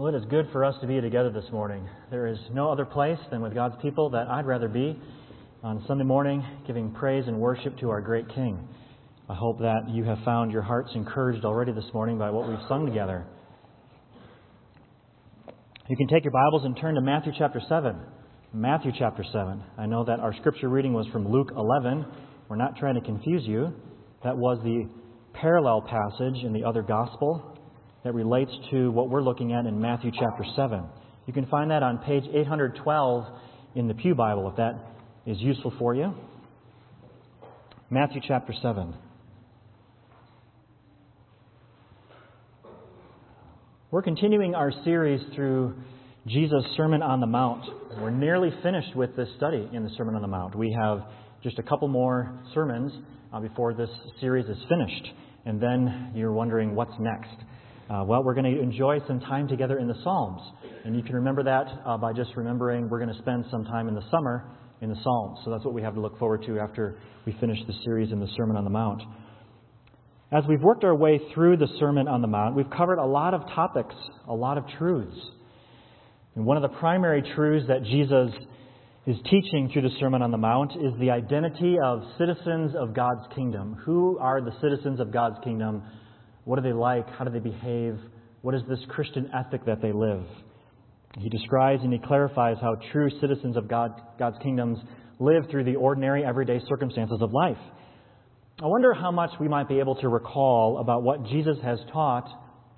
Well, it is good for us to be together this morning. There is no other place than with God's people that I'd rather be on Sunday morning giving praise and worship to our great King. I hope that you have found your hearts encouraged already this morning by what we've sung together. You can take your Bibles and turn to Matthew chapter 7. Matthew chapter 7. I know that our scripture reading was from Luke 11. We're not trying to confuse you. That was the parallel passage in the other gospel that relates to what we're looking at in Matthew chapter 7. You can find that on page 812 in the Pew Bible if that is useful for you. Matthew chapter 7. We're continuing our series through Jesus' Sermon on the Mount. We're nearly finished with this study in the Sermon on the Mount. We have just a couple more sermons uh, before this series is finished. And then you're wondering what's next. Uh, well, we're going to enjoy some time together in the Psalms. And you can remember that uh, by just remembering we're going to spend some time in the summer in the Psalms. So that's what we have to look forward to after we finish the series in the Sermon on the Mount. As we've worked our way through the Sermon on the Mount, we've covered a lot of topics, a lot of truths. And one of the primary truths that Jesus is teaching through the Sermon on the Mount is the identity of citizens of God's kingdom. Who are the citizens of God's kingdom? What are they like? How do they behave? What is this Christian ethic that they live? He describes and he clarifies how true citizens of God, God's kingdoms live through the ordinary, everyday circumstances of life. I wonder how much we might be able to recall about what Jesus has taught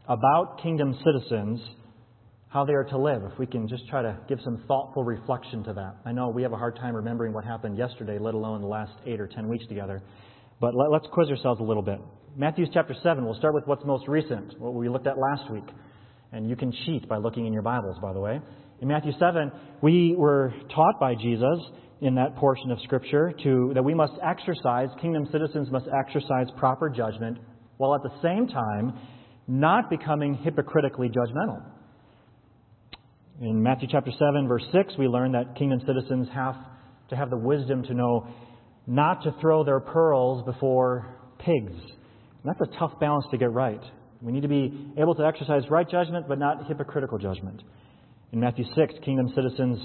about kingdom citizens, how they are to live, if we can just try to give some thoughtful reflection to that. I know we have a hard time remembering what happened yesterday, let alone the last eight or ten weeks together. But let, us quiz ourselves a little bit. Matthew chapter 7, we'll start with what's most recent, what we looked at last week. And you can cheat by looking in your Bibles, by the way. In Matthew 7, we were taught by Jesus in that portion of Scripture to, that we must exercise, kingdom citizens must exercise proper judgment, while at the same time not becoming hypocritically judgmental. In Matthew chapter 7, verse 6, we learn that kingdom citizens have to have the wisdom to know not to throw their pearls before pigs. And that's a tough balance to get right. We need to be able to exercise right judgment, but not hypocritical judgment. In Matthew 6, kingdom citizens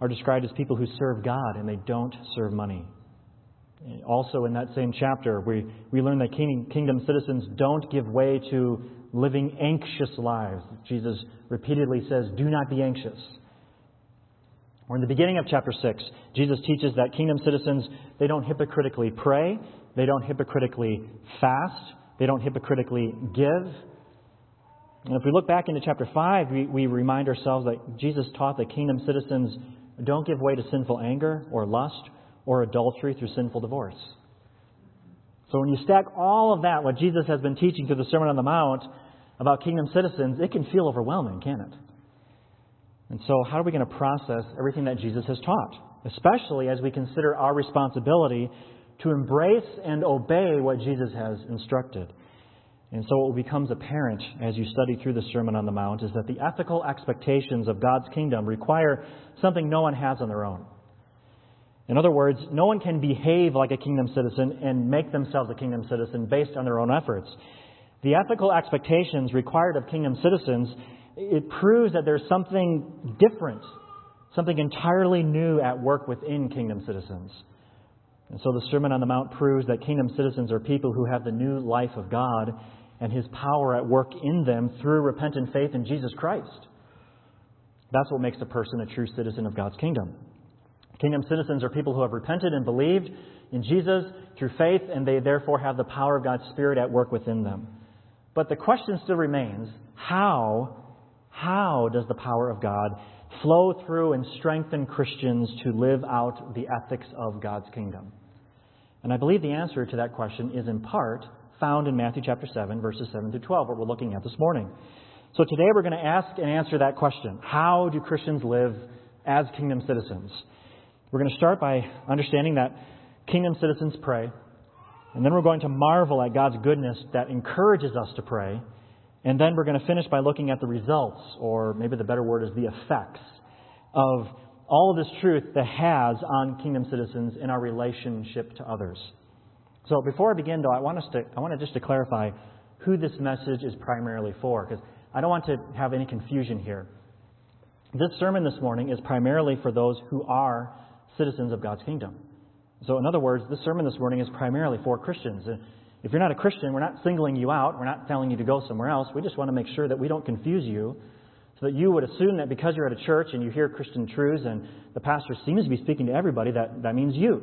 are described as people who serve God and they don't serve money. Also, in that same chapter, we, we learn that kingdom citizens don't give way to living anxious lives. Jesus repeatedly says, Do not be anxious. Or in the beginning of chapter 6, Jesus teaches that kingdom citizens, they don't hypocritically pray, they don't hypocritically fast, they don't hypocritically give. And if we look back into chapter 5, we, we remind ourselves that Jesus taught that kingdom citizens don't give way to sinful anger or lust or adultery through sinful divorce. So when you stack all of that, what Jesus has been teaching through the Sermon on the Mount about kingdom citizens, it can feel overwhelming, can it? And so, how are we going to process everything that Jesus has taught? Especially as we consider our responsibility to embrace and obey what Jesus has instructed. And so, what becomes apparent as you study through the Sermon on the Mount is that the ethical expectations of God's kingdom require something no one has on their own. In other words, no one can behave like a kingdom citizen and make themselves a kingdom citizen based on their own efforts. The ethical expectations required of kingdom citizens it proves that there's something different, something entirely new at work within kingdom citizens. And so the Sermon on the Mount proves that kingdom citizens are people who have the new life of God and his power at work in them through repentant faith in Jesus Christ. That's what makes a person a true citizen of God's kingdom. Kingdom citizens are people who have repented and believed in Jesus through faith, and they therefore have the power of God's Spirit at work within them. But the question still remains how how does the power of God flow through and strengthen Christians to live out the ethics of God's kingdom? And I believe the answer to that question is in part found in Matthew chapter 7, verses 7 to 12, what we're looking at this morning. So today we're going to ask and answer that question How do Christians live as kingdom citizens? We're going to start by understanding that kingdom citizens pray, and then we're going to marvel at God's goodness that encourages us to pray. And then we're going to finish by looking at the results, or maybe the better word is the effects, of all of this truth that has on kingdom citizens in our relationship to others. So before I begin, though, I want us to I want to just to clarify who this message is primarily for, because I don't want to have any confusion here. This sermon this morning is primarily for those who are citizens of God's kingdom. So, in other words, this sermon this morning is primarily for Christians. If you're not a Christian, we're not singling you out. We're not telling you to go somewhere else. We just want to make sure that we don't confuse you so that you would assume that because you're at a church and you hear Christian truths and the pastor seems to be speaking to everybody, that, that means you.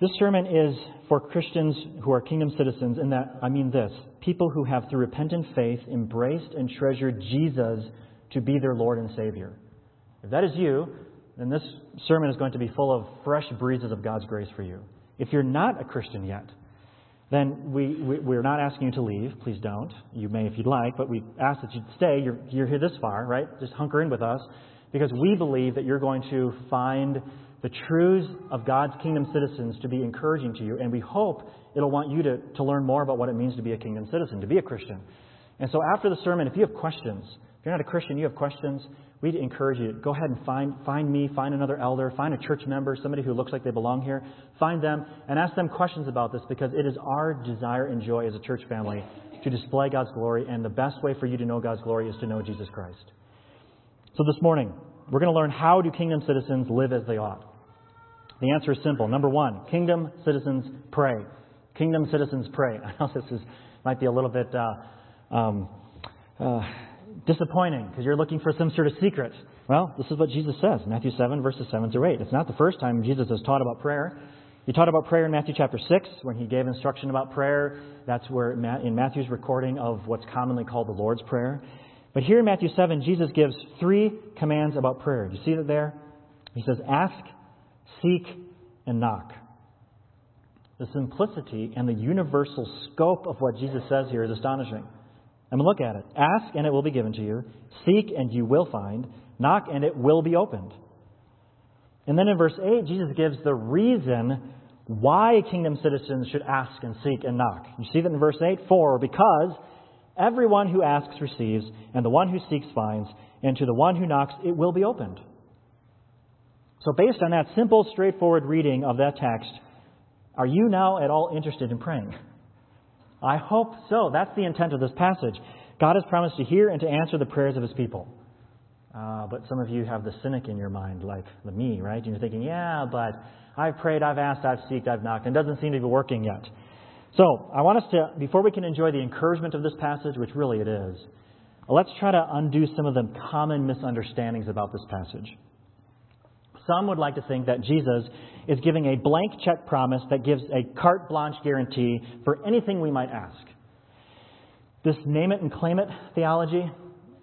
This sermon is for Christians who are kingdom citizens, in that I mean this people who have, through repentant faith, embraced and treasured Jesus to be their Lord and Savior. If that is you, then this sermon is going to be full of fresh breezes of God's grace for you. If you're not a Christian yet, then we, we, are not asking you to leave. Please don't. You may if you'd like, but we ask that you stay. You're, you're here this far, right? Just hunker in with us because we believe that you're going to find the truths of God's kingdom citizens to be encouraging to you, and we hope it'll want you to, to learn more about what it means to be a kingdom citizen, to be a Christian. And so after the sermon, if you have questions, if you're not a Christian, you have questions, we'd encourage you to go ahead and find, find me, find another elder, find a church member, somebody who looks like they belong here. Find them and ask them questions about this because it is our desire and joy as a church family to display God's glory, and the best way for you to know God's glory is to know Jesus Christ. So this morning, we're going to learn how do kingdom citizens live as they ought. The answer is simple. Number one, kingdom citizens pray. Kingdom citizens pray. I know this is, might be a little bit uh, um, uh, disappointing because you're looking for some sort of secret. Well, this is what Jesus says Matthew 7, verses 7 through 8. It's not the first time Jesus has taught about prayer. He taught about prayer in Matthew chapter 6 when he gave instruction about prayer. That's where in Matthew's recording of what's commonly called the Lord's Prayer. But here in Matthew 7, Jesus gives three commands about prayer. Do you see that there? He says, Ask, seek, and knock. The simplicity and the universal scope of what Jesus says here is astonishing. I mean, look at it. Ask and it will be given to you. Seek and you will find. Knock and it will be opened. And then in verse 8, Jesus gives the reason why kingdom citizens should ask and seek and knock. You see that in verse 8? For, because everyone who asks receives, and the one who seeks finds, and to the one who knocks it will be opened. So, based on that simple, straightforward reading of that text, are you now at all interested in praying? I hope so. That's the intent of this passage. God has promised to hear and to answer the prayers of his people. Uh, but some of you have the cynic in your mind, like the me, right? And you're thinking, yeah, but I've prayed, I've asked, I've seeked, I've knocked, and it doesn't seem to be working yet. So, I want us to, before we can enjoy the encouragement of this passage, which really it is, let's try to undo some of the common misunderstandings about this passage. Some would like to think that Jesus is giving a blank check promise that gives a carte blanche guarantee for anything we might ask. This name it and claim it theology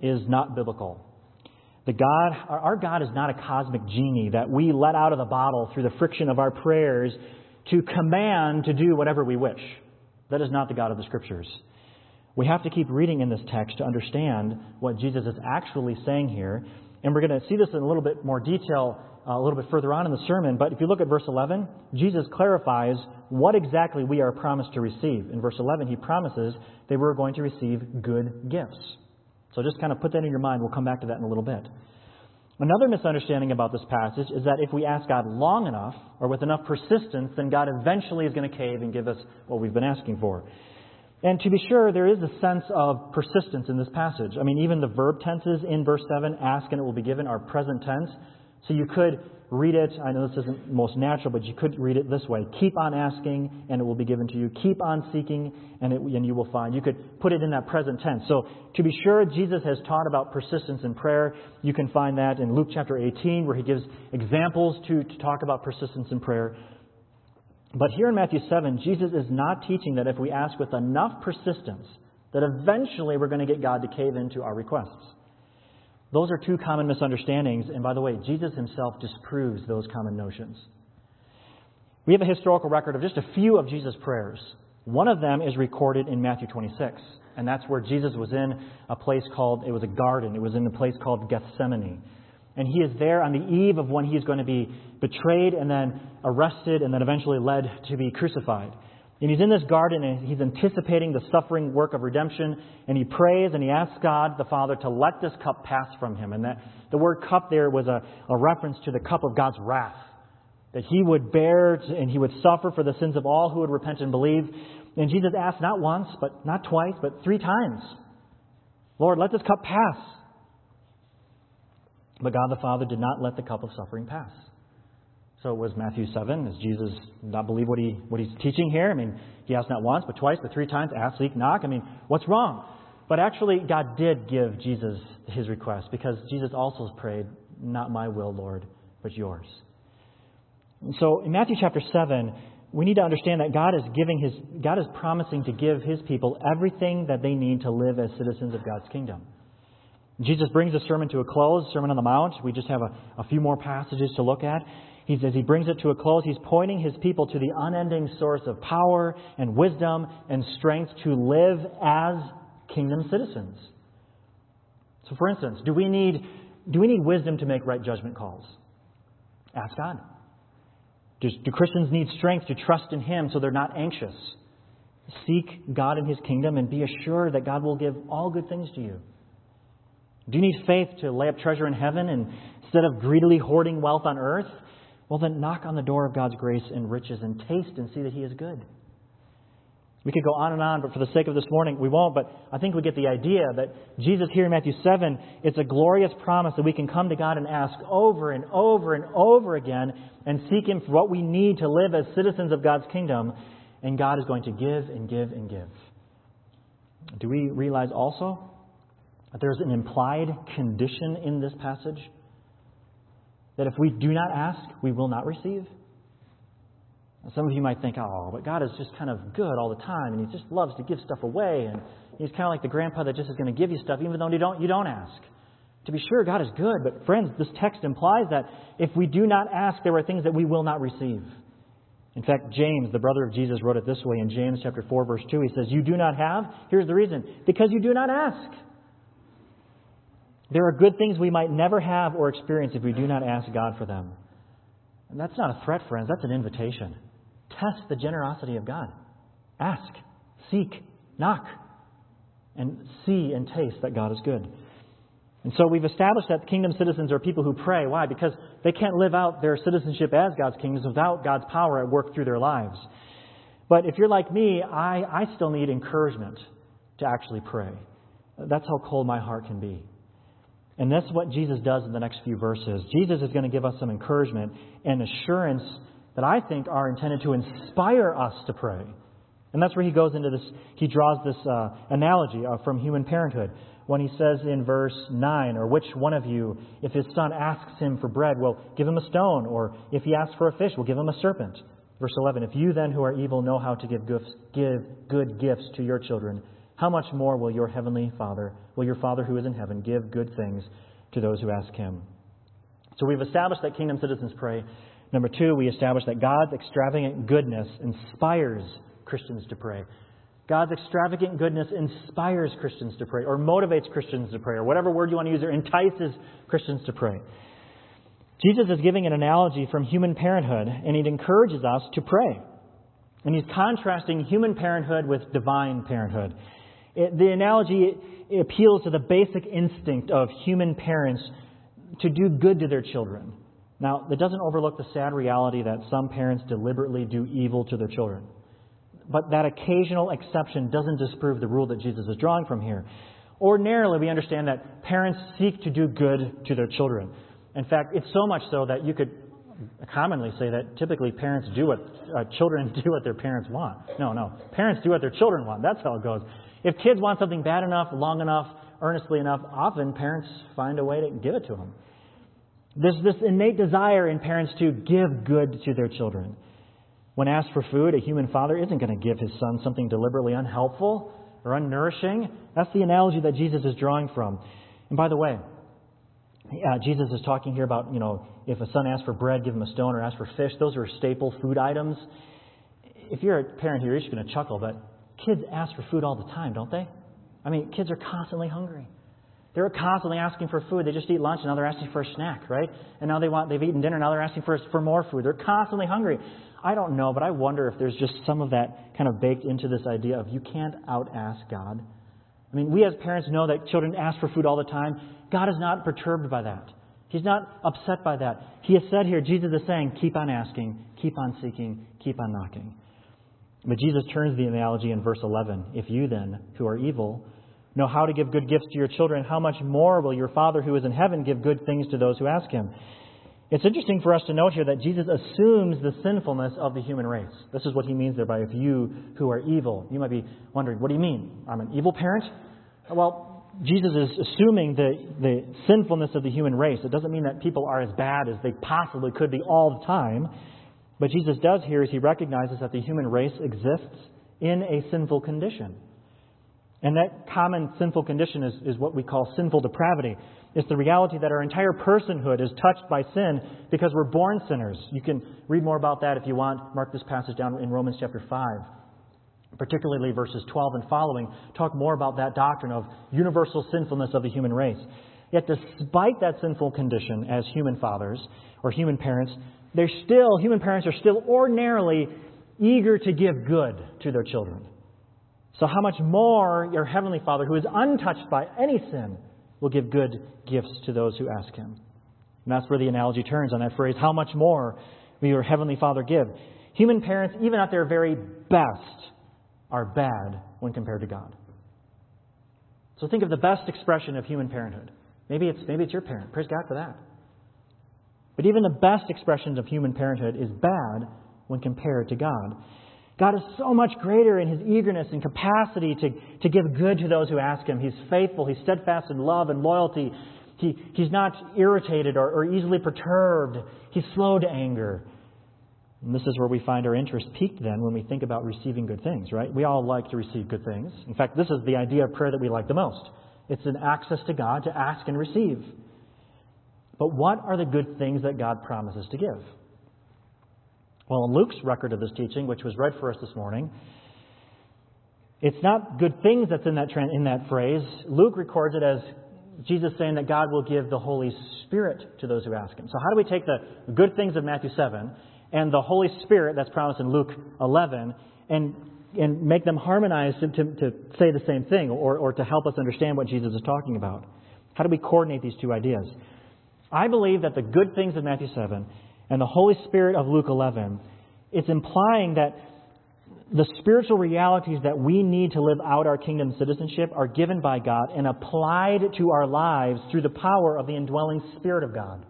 is not biblical. The God, our God is not a cosmic genie that we let out of the bottle through the friction of our prayers to command to do whatever we wish. That is not the God of the Scriptures. We have to keep reading in this text to understand what Jesus is actually saying here. And we're going to see this in a little bit more detail Uh, a little bit further on in the sermon. But if you look at verse 11, Jesus clarifies what exactly we are promised to receive. In verse 11, he promises that we're going to receive good gifts. So just kind of put that in your mind. We'll come back to that in a little bit. Another misunderstanding about this passage is that if we ask God long enough or with enough persistence, then God eventually is going to cave and give us what we've been asking for. And to be sure, there is a sense of persistence in this passage. I mean, even the verb tenses in verse 7, ask and it will be given, are present tense. So you could read it, I know this isn't most natural, but you could read it this way Keep on asking, and it will be given to you. Keep on seeking, and, it, and you will find. You could put it in that present tense. So to be sure, Jesus has taught about persistence in prayer. You can find that in Luke chapter 18, where he gives examples to, to talk about persistence in prayer. But here in Matthew 7, Jesus is not teaching that if we ask with enough persistence, that eventually we're going to get God to cave into our requests. Those are two common misunderstandings, and by the way, Jesus himself disproves those common notions. We have a historical record of just a few of Jesus' prayers. One of them is recorded in Matthew 26, and that's where Jesus was in a place called, it was a garden, it was in a place called Gethsemane. And he is there on the eve of when he is going to be betrayed and then arrested and then eventually led to be crucified. And he's in this garden and he's anticipating the suffering work of redemption. And he prays and he asks God the Father to let this cup pass from him. And that the word cup there was a, a reference to the cup of God's wrath. That he would bear and he would suffer for the sins of all who would repent and believe. And Jesus asked not once, but not twice, but three times. Lord, let this cup pass. But God the Father did not let the cup of suffering pass. So it was Matthew 7. Does Jesus not believe what, he, what he's teaching here? I mean, he asked not once, but twice, but three times ask, seek, knock. I mean, what's wrong? But actually, God did give Jesus his request because Jesus also prayed, Not my will, Lord, but yours. And so in Matthew chapter 7, we need to understand that God is giving his God is promising to give his people everything that they need to live as citizens of God's kingdom. Jesus brings the sermon to a close, Sermon on the Mount. We just have a, a few more passages to look at. He, as he brings it to a close, he's pointing his people to the unending source of power and wisdom and strength to live as kingdom citizens. So, for instance, do we need, do we need wisdom to make right judgment calls? Ask God. Do, do Christians need strength to trust in Him so they're not anxious? Seek God and His kingdom and be assured that God will give all good things to you. Do you need faith to lay up treasure in heaven and instead of greedily hoarding wealth on earth? Well, then knock on the door of God's grace and riches and taste and see that He is good. We could go on and on, but for the sake of this morning, we won't. But I think we get the idea that Jesus here in Matthew 7, it's a glorious promise that we can come to God and ask over and over and over again and seek Him for what we need to live as citizens of God's kingdom. And God is going to give and give and give. Do we realize also that there's an implied condition in this passage? That if we do not ask, we will not receive? Some of you might think, oh, but God is just kind of good all the time, and He just loves to give stuff away, and He's kind of like the grandpa that just is going to give you stuff even though you don't, you don't ask. To be sure, God is good, but friends, this text implies that if we do not ask, there are things that we will not receive. In fact, James, the brother of Jesus, wrote it this way in James chapter 4, verse 2. He says, You do not have. Here's the reason because you do not ask. There are good things we might never have or experience if we do not ask God for them. And that's not a threat, friends, that's an invitation. Test the generosity of God. Ask, seek, knock, and see and taste that God is good. And so we've established that kingdom citizens are people who pray. Why? Because they can't live out their citizenship as God's kingdoms without God's power at work through their lives. But if you're like me, I, I still need encouragement to actually pray. That's how cold my heart can be. And that's what Jesus does in the next few verses. Jesus is going to give us some encouragement and assurance that I think are intended to inspire us to pray. And that's where he goes into this, he draws this uh, analogy uh, from human parenthood when he says in verse 9, or which one of you, if his son asks him for bread, will give him a stone, or if he asks for a fish, will give him a serpent. Verse 11, if you then who are evil know how to give, gifts, give good gifts to your children, how much more will your heavenly Father, will your Father who is in heaven, give good things to those who ask him? So we've established that kingdom citizens pray. Number two, we establish that God's extravagant goodness inspires Christians to pray. God's extravagant goodness inspires Christians to pray, or motivates Christians to pray, or whatever word you want to use, or entices Christians to pray. Jesus is giving an analogy from human parenthood, and he encourages us to pray. And he's contrasting human parenthood with divine parenthood. It, the analogy appeals to the basic instinct of human parents to do good to their children. Now, it doesn't overlook the sad reality that some parents deliberately do evil to their children. But that occasional exception doesn't disprove the rule that Jesus is drawing from here. Ordinarily, we understand that parents seek to do good to their children. In fact, it's so much so that you could commonly say that typically parents do what uh, children do what their parents want. No, no. Parents do what their children want. That's how it goes. If kids want something bad enough, long enough, earnestly enough, often parents find a way to give it to them. There's this innate desire in parents to give good to their children. When asked for food, a human father isn't going to give his son something deliberately unhelpful or unnourishing. That's the analogy that Jesus is drawing from. And by the way, uh, Jesus is talking here about, you know, if a son asks for bread, give him a stone, or asks for fish. Those are staple food items. If you're a parent here, you're just going to chuckle, but kids ask for food all the time, don't they? I mean, kids are constantly hungry. They're constantly asking for food. They just eat lunch and now they're asking for a snack, right? And now they want they've eaten dinner, now they're asking for for more food. They're constantly hungry. I don't know, but I wonder if there's just some of that kind of baked into this idea of you can't out ask God. I mean, we as parents know that children ask for food all the time. God is not perturbed by that. He's not upset by that. He has said here, Jesus is saying, keep on asking, keep on seeking, keep on knocking. But Jesus turns the analogy in verse 11. If you then, who are evil, know how to give good gifts to your children, how much more will your Father who is in heaven give good things to those who ask him? It's interesting for us to note here that Jesus assumes the sinfulness of the human race. This is what he means there by if you who are evil. You might be wondering, what do you mean? I'm an evil parent? Well, Jesus is assuming the, the sinfulness of the human race. It doesn't mean that people are as bad as they possibly could be all the time. But Jesus does here is he recognizes that the human race exists in a sinful condition. And that common sinful condition is, is what we call sinful depravity. It's the reality that our entire personhood is touched by sin because we're born sinners. You can read more about that if you want. Mark this passage down in Romans chapter 5. Particularly verses 12 and following talk more about that doctrine of universal sinfulness of the human race. Yet, despite that sinful condition as human fathers or human parents, they're still, human parents are still ordinarily eager to give good to their children. So, how much more your Heavenly Father, who is untouched by any sin, will give good gifts to those who ask Him? And that's where the analogy turns on that phrase how much more will your Heavenly Father give? Human parents, even at their very best, are bad when compared to God. So think of the best expression of human parenthood. Maybe it's, maybe it's your parent. Praise God for that. But even the best expressions of human parenthood is bad when compared to God. God is so much greater in his eagerness and capacity to, to give good to those who ask him. He's faithful, he's steadfast in love and loyalty. He, he's not irritated or, or easily perturbed, he's slow to anger. And this is where we find our interest piqued then when we think about receiving good things, right? We all like to receive good things. In fact, this is the idea of prayer that we like the most. It's an access to God to ask and receive. But what are the good things that God promises to give? Well, in Luke's record of this teaching, which was read for us this morning, it's not good things that's in that, in that phrase. Luke records it as Jesus saying that God will give the Holy Spirit to those who ask Him. So, how do we take the good things of Matthew 7 and the Holy Spirit that's promised in Luke 11 and, and make them harmonize to, to, to say the same thing or, or to help us understand what Jesus is talking about? How do we coordinate these two ideas? I believe that the good things of Matthew 7 and the Holy Spirit of Luke 11, it's implying that the spiritual realities that we need to live out our kingdom citizenship are given by God and applied to our lives through the power of the indwelling Spirit of God.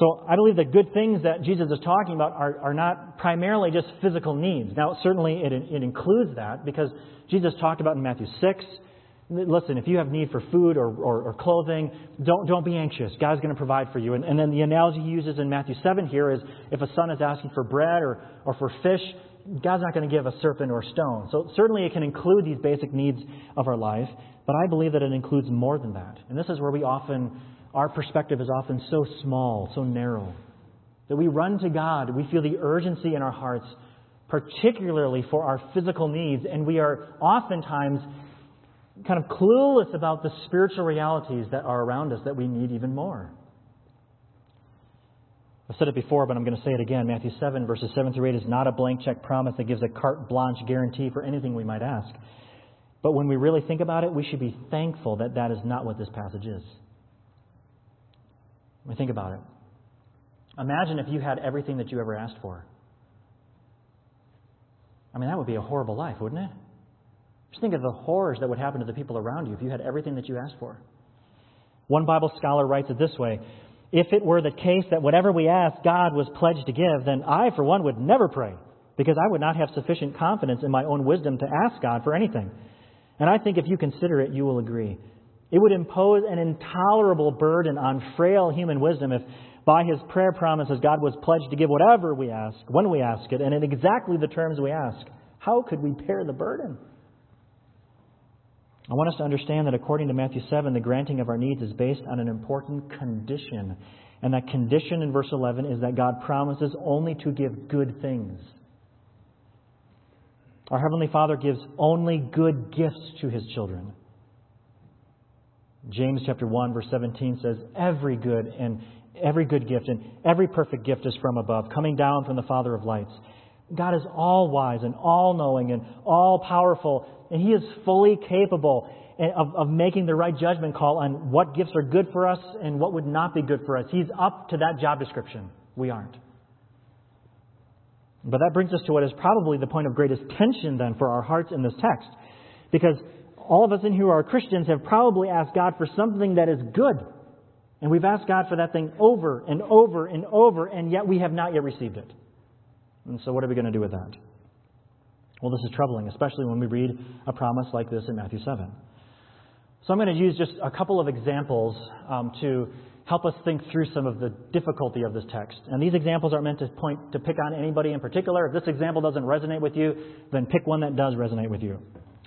So I believe the good things that Jesus is talking about are, are not primarily just physical needs. Now, certainly it, it includes that because Jesus talked about in Matthew 6 listen, if you have need for food or, or, or clothing, don't, don't be anxious. God's going to provide for you. And, and then the analogy he uses in Matthew 7 here is if a son is asking for bread or, or for fish, God's not going to give a serpent or a stone. So certainly it can include these basic needs of our life, but I believe that it includes more than that. And this is where we often, our perspective is often so small, so narrow, that we run to God. We feel the urgency in our hearts, particularly for our physical needs, and we are oftentimes kind of clueless about the spiritual realities that are around us that we need even more. I've said it before, but I'm going to say it again. Matthew 7, verses 7 through 8 is not a blank check promise that gives a carte blanche guarantee for anything we might ask. But when we really think about it, we should be thankful that that is not what this passage is. When we think about it. Imagine if you had everything that you ever asked for. I mean, that would be a horrible life, wouldn't it? Just think of the horrors that would happen to the people around you if you had everything that you asked for. One Bible scholar writes it this way If it were the case that whatever we ask God was pledged to give, then I, for one, would never pray, because I would not have sufficient confidence in my own wisdom to ask God for anything. And I think if you consider it, you will agree. It would impose an intolerable burden on frail human wisdom if, by his prayer promises, God was pledged to give whatever we ask, when we ask it, and in exactly the terms we ask. How could we bear the burden? I want us to understand that according to Matthew 7, the granting of our needs is based on an important condition. And that condition in verse 11 is that God promises only to give good things. Our Heavenly Father gives only good gifts to His children. James chapter 1 verse 17 says, Every good and every good gift and every perfect gift is from above, coming down from the Father of lights. God is all wise and all knowing and all powerful and He is fully capable of, of making the right judgment call on what gifts are good for us and what would not be good for us. He's up to that job description. We aren't. But that brings us to what is probably the point of greatest tension then for our hearts in this text. Because all of us in here who are Christians have probably asked God for something that is good. And we've asked God for that thing over and over and over, and yet we have not yet received it. And so, what are we going to do with that? Well, this is troubling, especially when we read a promise like this in Matthew 7. So, I'm going to use just a couple of examples um, to help us think through some of the difficulty of this text. And these examples aren't meant to point to pick on anybody in particular. If this example doesn't resonate with you, then pick one that does resonate with you.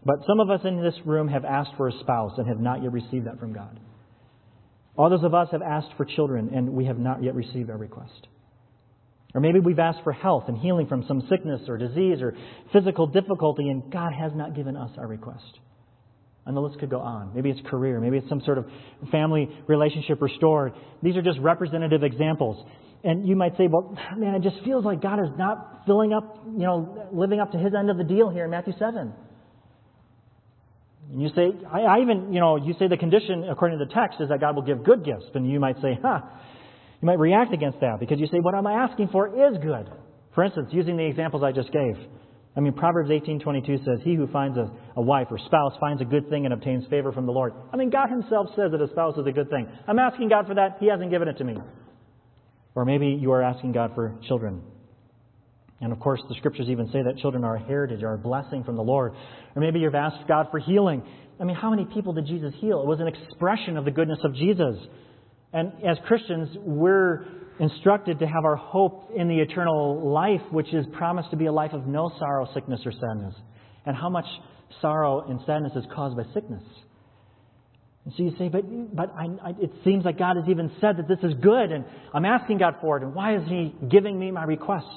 But some of us in this room have asked for a spouse and have not yet received that from God. Others of us have asked for children and we have not yet received our request. Or maybe we've asked for health and healing from some sickness or disease or physical difficulty and God has not given us our request. And the list could go on. Maybe it's career. Maybe it's some sort of family relationship restored. These are just representative examples. And you might say, well, man, it just feels like God is not filling up, you know, living up to his end of the deal here in Matthew 7. And you say, I, I, even, you know, you say the condition according to the text is that God will give good gifts. And you might say, huh, you might react against that because you say, what am I asking for is good. For instance, using the examples I just gave. I mean, Proverbs 18:22 says, "He who finds a, a wife or spouse finds a good thing and obtains favor from the Lord." I mean, God Himself says that a spouse is a good thing. I'm asking God for that; He hasn't given it to me. Or maybe you are asking God for children. And of course, the scriptures even say that children are a heritage, are a blessing from the Lord. Or maybe you've asked God for healing. I mean, how many people did Jesus heal? It was an expression of the goodness of Jesus. And as Christians, we're instructed to have our hope in the eternal life, which is promised to be a life of no sorrow, sickness, or sadness. And how much sorrow and sadness is caused by sickness. And so you say, but, but I, I, it seems like God has even said that this is good, and I'm asking God for it, and why is He giving me my request?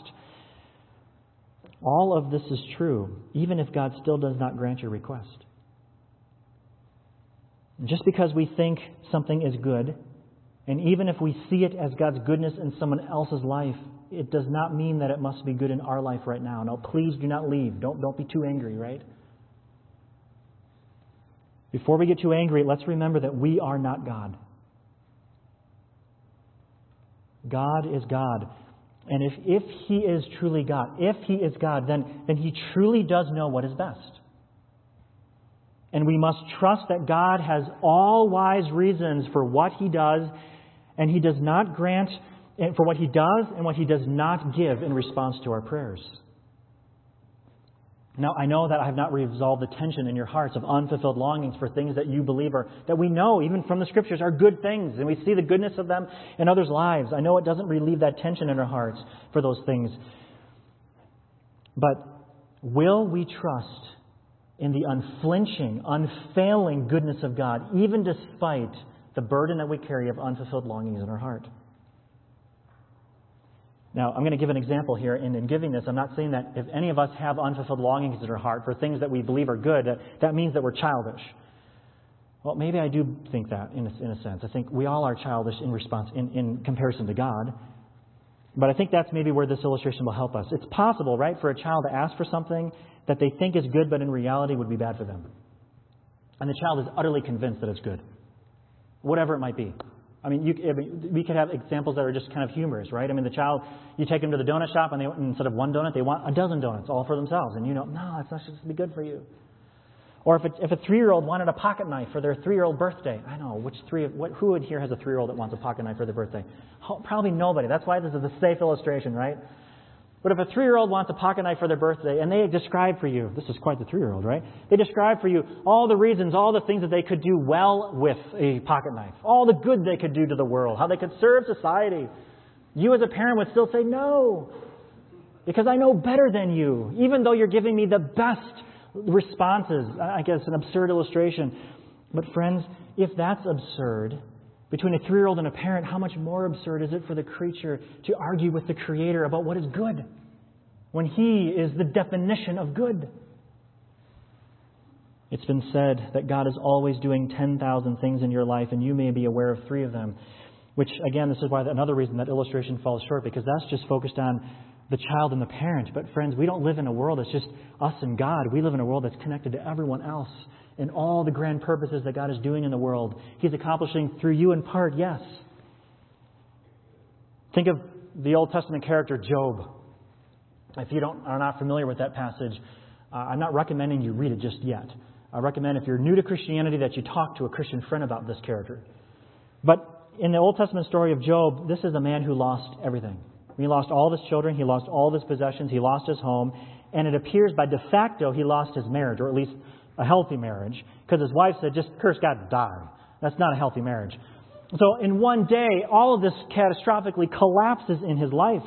All of this is true, even if God still does not grant your request. Just because we think something is good, and even if we see it as God's goodness in someone else's life, it does not mean that it must be good in our life right now. Now, please do not leave. Don't, don't be too angry, right? Before we get too angry, let's remember that we are not God. God is God. And if, if He is truly God, if He is God, then, then He truly does know what is best. And we must trust that God has all wise reasons for what He does, and He does not grant for what He does and what He does not give in response to our prayers. Now, I know that I have not resolved the tension in your hearts of unfulfilled longings for things that you believe are, that we know, even from the Scriptures, are good things, and we see the goodness of them in others' lives. I know it doesn't relieve that tension in our hearts for those things. But will we trust in the unflinching, unfailing goodness of God, even despite the burden that we carry of unfulfilled longings in our heart? Now, I'm going to give an example here, and in giving this, I'm not saying that if any of us have unfulfilled longings in our heart for things that we believe are good, that, that means that we're childish. Well, maybe I do think that in a, in a sense. I think we all are childish in response, in, in comparison to God. But I think that's maybe where this illustration will help us. It's possible, right, for a child to ask for something that they think is good, but in reality would be bad for them. And the child is utterly convinced that it's good, whatever it might be. I mean, you, I mean, we could have examples that are just kind of humorous, right? I mean, the child, you take them to the donut shop, and they instead of one donut, they want a dozen donuts, all for themselves, and you know, no, it's not supposed to be good for you. Or if, it, if a three-year-old wanted a pocket knife for their three-year-old birthday, I know which three, what, who here has a three-year-old that wants a pocket knife for their birthday? Probably nobody. That's why this is a safe illustration, right? But if a three year old wants a pocket knife for their birthday and they describe for you, this is quite the three year old, right? They describe for you all the reasons, all the things that they could do well with a pocket knife, all the good they could do to the world, how they could serve society. You as a parent would still say no, because I know better than you, even though you're giving me the best responses. I guess an absurd illustration. But friends, if that's absurd, between a three year old and a parent, how much more absurd is it for the creature to argue with the Creator about what is good when He is the definition of good? It's been said that God is always doing 10,000 things in your life, and you may be aware of three of them. Which, again, this is why another reason that illustration falls short, because that's just focused on the child and the parent. But, friends, we don't live in a world that's just us and God. We live in a world that's connected to everyone else and all the grand purposes that God is doing in the world. He's accomplishing through you in part, yes. Think of the Old Testament character Job. If you don't, are not familiar with that passage, uh, I'm not recommending you read it just yet. I recommend if you're new to Christianity that you talk to a Christian friend about this character. But in the Old Testament story of Job, this is a man who lost everything. He lost all of his children, he lost all of his possessions, he lost his home, and it appears by de facto he lost his marriage, or at least a healthy marriage, because his wife said, just curse God and die. That's not a healthy marriage. So in one day, all of this catastrophically collapses in his life.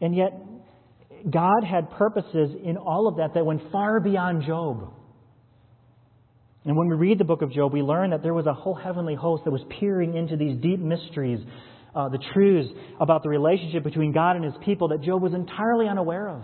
And yet, God had purposes in all of that that went far beyond Job. And when we read the book of Job, we learn that there was a whole heavenly host that was peering into these deep mysteries, uh, the truths about the relationship between God and his people that Job was entirely unaware of.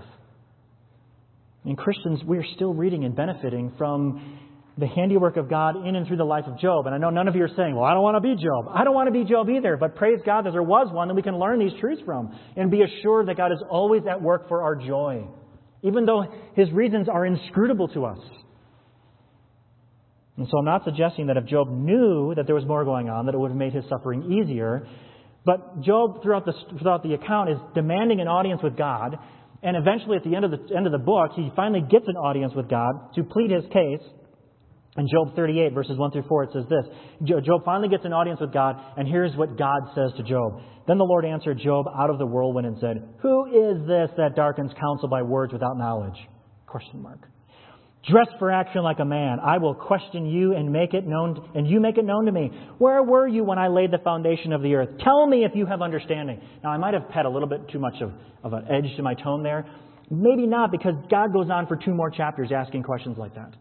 And Christians, we are still reading and benefiting from the handiwork of God in and through the life of Job. And I know none of you are saying, well, I don't want to be Job. I don't want to be Job either. But praise God that there was one that we can learn these truths from and be assured that God is always at work for our joy, even though his reasons are inscrutable to us. And so I'm not suggesting that if Job knew that there was more going on, that it would have made his suffering easier. But Job, throughout the, throughout the account, is demanding an audience with God. And eventually, at the end of the, end of the book, he finally gets an audience with God to plead his case. In Job 38, verses 1 through 4, it says this Job finally gets an audience with God, and here's what God says to Job. Then the Lord answered Job out of the whirlwind and said, Who is this that darkens counsel by words without knowledge? Question mark. Dress for action like a man. I will question you and make it known, and you make it known to me. Where were you when I laid the foundation of the earth? Tell me if you have understanding. Now, I might have had a little bit too much of, of an edge to my tone there. Maybe not, because God goes on for two more chapters asking questions like that.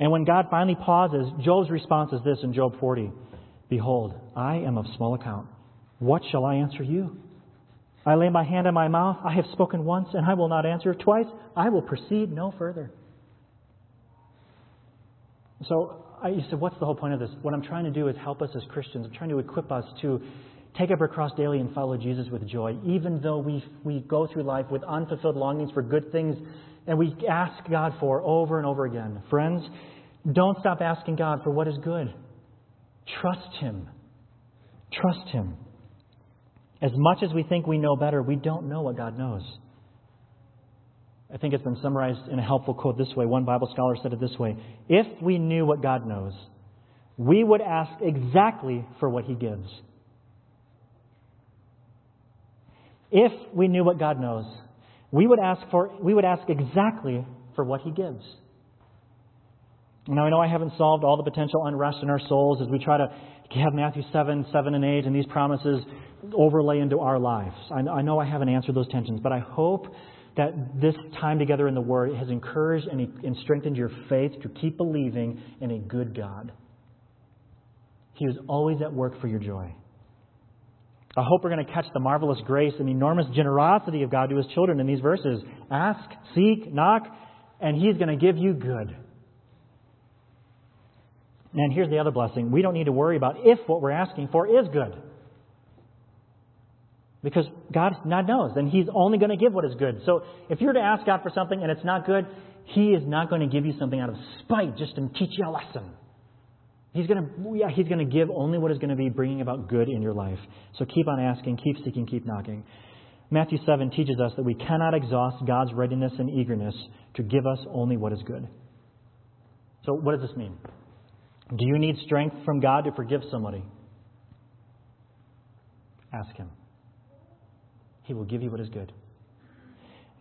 And when God finally pauses, Job's response is this in Job 40 Behold, I am of small account. What shall I answer you? I lay my hand on my mouth. I have spoken once, and I will not answer. Twice, I will proceed no further. So I, you said, what's the whole point of this? What I'm trying to do is help us as Christians. I'm trying to equip us to take up our cross daily and follow Jesus with joy, even though we, we go through life with unfulfilled longings for good things and we ask God for over and over again. Friends, don't stop asking God for what is good. Trust Him. Trust Him. As much as we think we know better, we don't know what God knows. I think it's been summarized in a helpful quote this way. One Bible scholar said it this way If we knew what God knows, we would ask exactly for what He gives. If we knew what God knows, we would ask for we would ask exactly for what he gives. Now I know I haven't solved all the potential unrest in our souls as we try to have Matthew 7, 7 and 8 and these promises overlay into our lives. I know I haven't answered those tensions, but I hope that this time together in the Word has encouraged and strengthened your faith to keep believing in a good God. He is always at work for your joy. I hope we're going to catch the marvelous grace and enormous generosity of God to His children in these verses. Ask, seek, knock, and He's going to give you good. And here's the other blessing we don't need to worry about if what we're asking for is good. Because God, God knows, and He's only going to give what is good. So if you're to ask God for something and it's not good, He is not going to give you something out of spite just to teach you a lesson. He's going to, yeah, he's going to give only what is going to be bringing about good in your life. So keep on asking, keep seeking, keep knocking. Matthew 7 teaches us that we cannot exhaust God's readiness and eagerness to give us only what is good. So, what does this mean? Do you need strength from God to forgive somebody? Ask Him. He will give you what is good.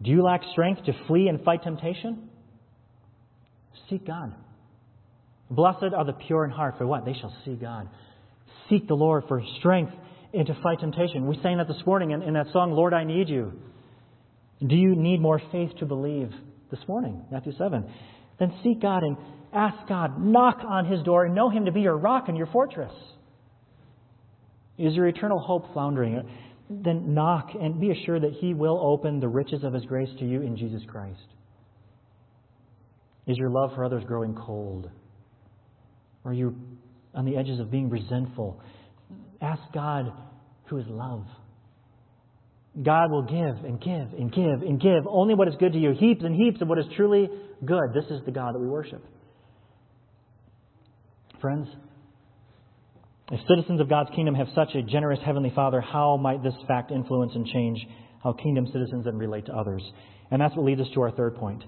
Do you lack strength to flee and fight temptation? Seek God. Blessed are the pure in heart, for what? They shall see God. Seek the Lord for strength and to fight temptation. We sang that this morning in, in that song, Lord, I Need You. Do you need more faith to believe this morning? Matthew 7. Then seek God and ask God, knock on His door, and know Him to be your rock and your fortress. Is your eternal hope floundering? Then knock and be assured that He will open the riches of His grace to you in Jesus Christ. Is your love for others growing cold? Or you on the edges of being resentful? Ask God, who is love. God will give and give and give and give only what is good to you, heaps and heaps of what is truly good. This is the God that we worship. Friends, if citizens of God's kingdom have such a generous Heavenly Father, how might this fact influence and change how kingdom citizens then relate to others? And that's what leads us to our third point.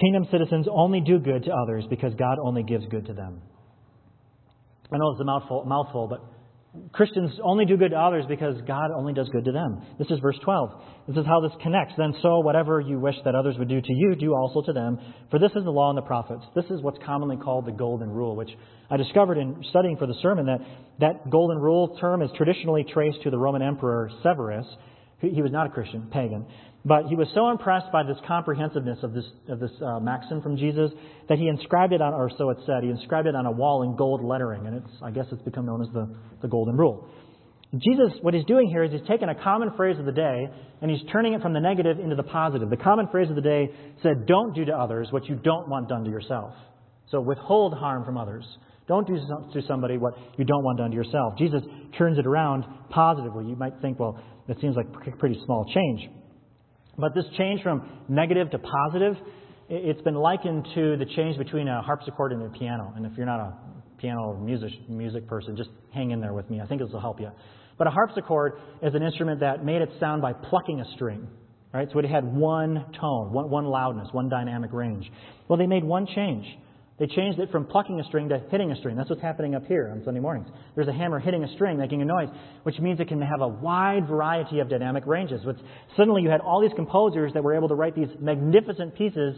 Kingdom citizens only do good to others because God only gives good to them. I know it's a mouthful, mouthful, but Christians only do good to others because God only does good to them. This is verse 12. This is how this connects. Then so, whatever you wish that others would do to you, do also to them. For this is the law and the prophets. This is what's commonly called the golden rule, which I discovered in studying for the sermon that that golden rule term is traditionally traced to the Roman emperor Severus. He was not a Christian, pagan. But he was so impressed by this comprehensiveness of this, of this uh, maxim from Jesus that he inscribed it on, or so it said, he inscribed it on a wall in gold lettering, and it's, I guess it's become known as the, the Golden Rule. Jesus, what he's doing here is he's taken a common phrase of the day and he's turning it from the negative into the positive. The common phrase of the day said, Don't do to others what you don't want done to yourself. So withhold harm from others. Don't do to somebody what you don't want done to yourself. Jesus turns it around positively. You might think, well, that seems like a pretty small change. But this change from negative to positive, it's been likened to the change between a harpsichord and a piano. And if you're not a piano music, music person, just hang in there with me. I think this will help you. But a harpsichord is an instrument that made its sound by plucking a string. Right? So it had one tone, one, one loudness, one dynamic range. Well, they made one change. They changed it from plucking a string to hitting a string. That's what's happening up here on Sunday mornings. There's a hammer hitting a string, making a noise, which means it can have a wide variety of dynamic ranges. Which suddenly you had all these composers that were able to write these magnificent pieces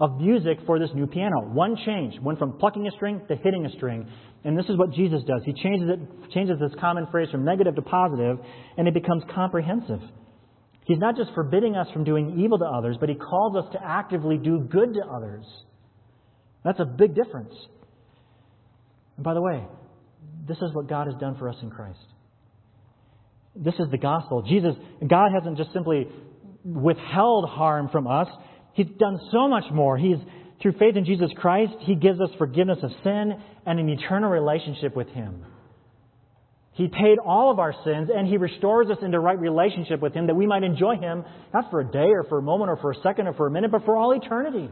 of music for this new piano. One change, went from plucking a string to hitting a string. And this is what Jesus does. He changes it, changes this common phrase from negative to positive, and it becomes comprehensive. He's not just forbidding us from doing evil to others, but he calls us to actively do good to others. That's a big difference. And by the way, this is what God has done for us in Christ. This is the gospel. Jesus, God hasn't just simply withheld harm from us. He's done so much more. He's through faith in Jesus Christ, He gives us forgiveness of sin and an eternal relationship with Him. He paid all of our sins and He restores us into right relationship with Him that we might enjoy Him, not for a day or for a moment or for a second or for a minute, but for all eternity.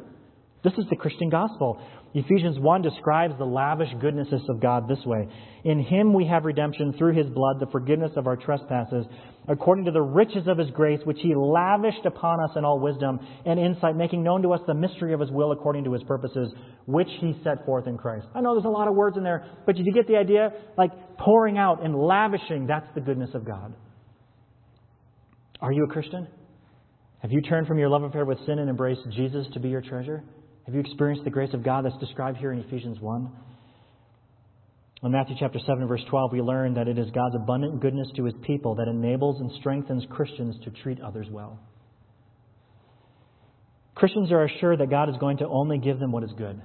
This is the Christian gospel. Ephesians 1 describes the lavish goodnesses of God this way In Him we have redemption through His blood, the forgiveness of our trespasses, according to the riches of His grace, which He lavished upon us in all wisdom and insight, making known to us the mystery of His will according to His purposes, which He set forth in Christ. I know there's a lot of words in there, but did you get the idea? Like pouring out and lavishing, that's the goodness of God. Are you a Christian? Have you turned from your love affair with sin and embraced Jesus to be your treasure? Have you experienced the grace of God that's described here in Ephesians 1? In Matthew chapter 7, verse 12, we learn that it is God's abundant goodness to his people that enables and strengthens Christians to treat others well. Christians are assured that God is going to only give them what is good.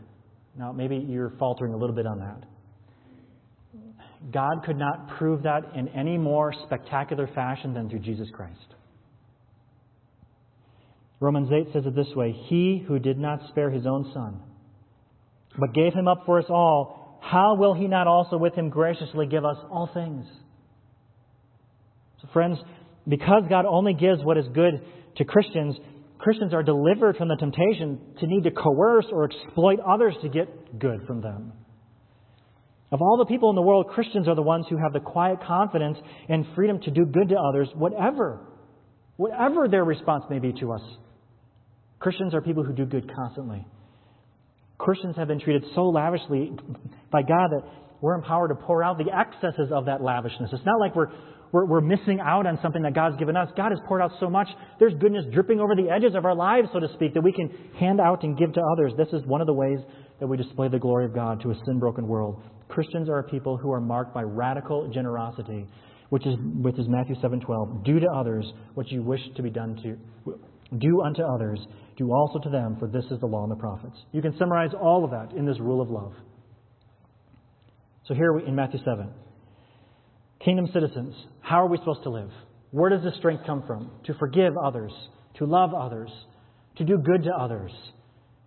Now, maybe you're faltering a little bit on that. God could not prove that in any more spectacular fashion than through Jesus Christ. Romans 8 says it this way He who did not spare his own son, but gave him up for us all, how will he not also with him graciously give us all things? So, friends, because God only gives what is good to Christians, Christians are delivered from the temptation to need to coerce or exploit others to get good from them. Of all the people in the world, Christians are the ones who have the quiet confidence and freedom to do good to others, whatever, whatever their response may be to us. Christians are people who do good constantly. Christians have been treated so lavishly by God that we're empowered to pour out the excesses of that lavishness. It's not like we're, we're, we're, missing out on something that God's given us. God has poured out so much. There's goodness dripping over the edges of our lives, so to speak, that we can hand out and give to others. This is one of the ways that we display the glory of God to a sin broken world. Christians are a people who are marked by radical generosity, which is, which is Matthew 7:12. Do to others what you wish to be done to. Do unto others do also to them, for this is the law and the prophets. You can summarize all of that in this rule of love. So here we, in Matthew 7, kingdom citizens, how are we supposed to live? Where does this strength come from? To forgive others, to love others, to do good to others,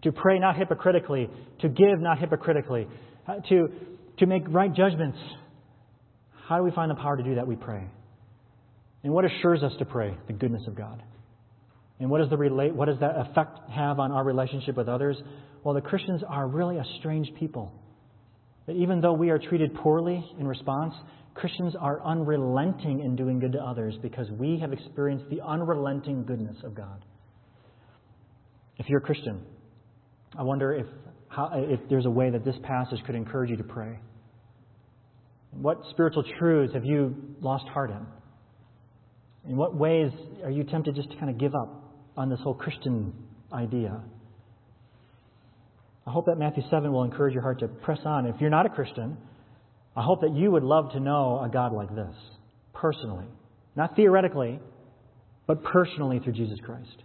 to pray not hypocritically, to give not hypocritically, uh, to, to make right judgments. How do we find the power to do that? We pray. And what assures us to pray? The goodness of God. And what does, the relate, what does that effect have on our relationship with others? Well, the Christians are really a strange people. That even though we are treated poorly in response, Christians are unrelenting in doing good to others because we have experienced the unrelenting goodness of God. If you're a Christian, I wonder if, how, if there's a way that this passage could encourage you to pray. What spiritual truths have you lost heart in? In what ways are you tempted just to kind of give up on this whole Christian idea? I hope that Matthew 7 will encourage your heart to press on. If you're not a Christian, I hope that you would love to know a God like this, personally. Not theoretically, but personally through Jesus Christ.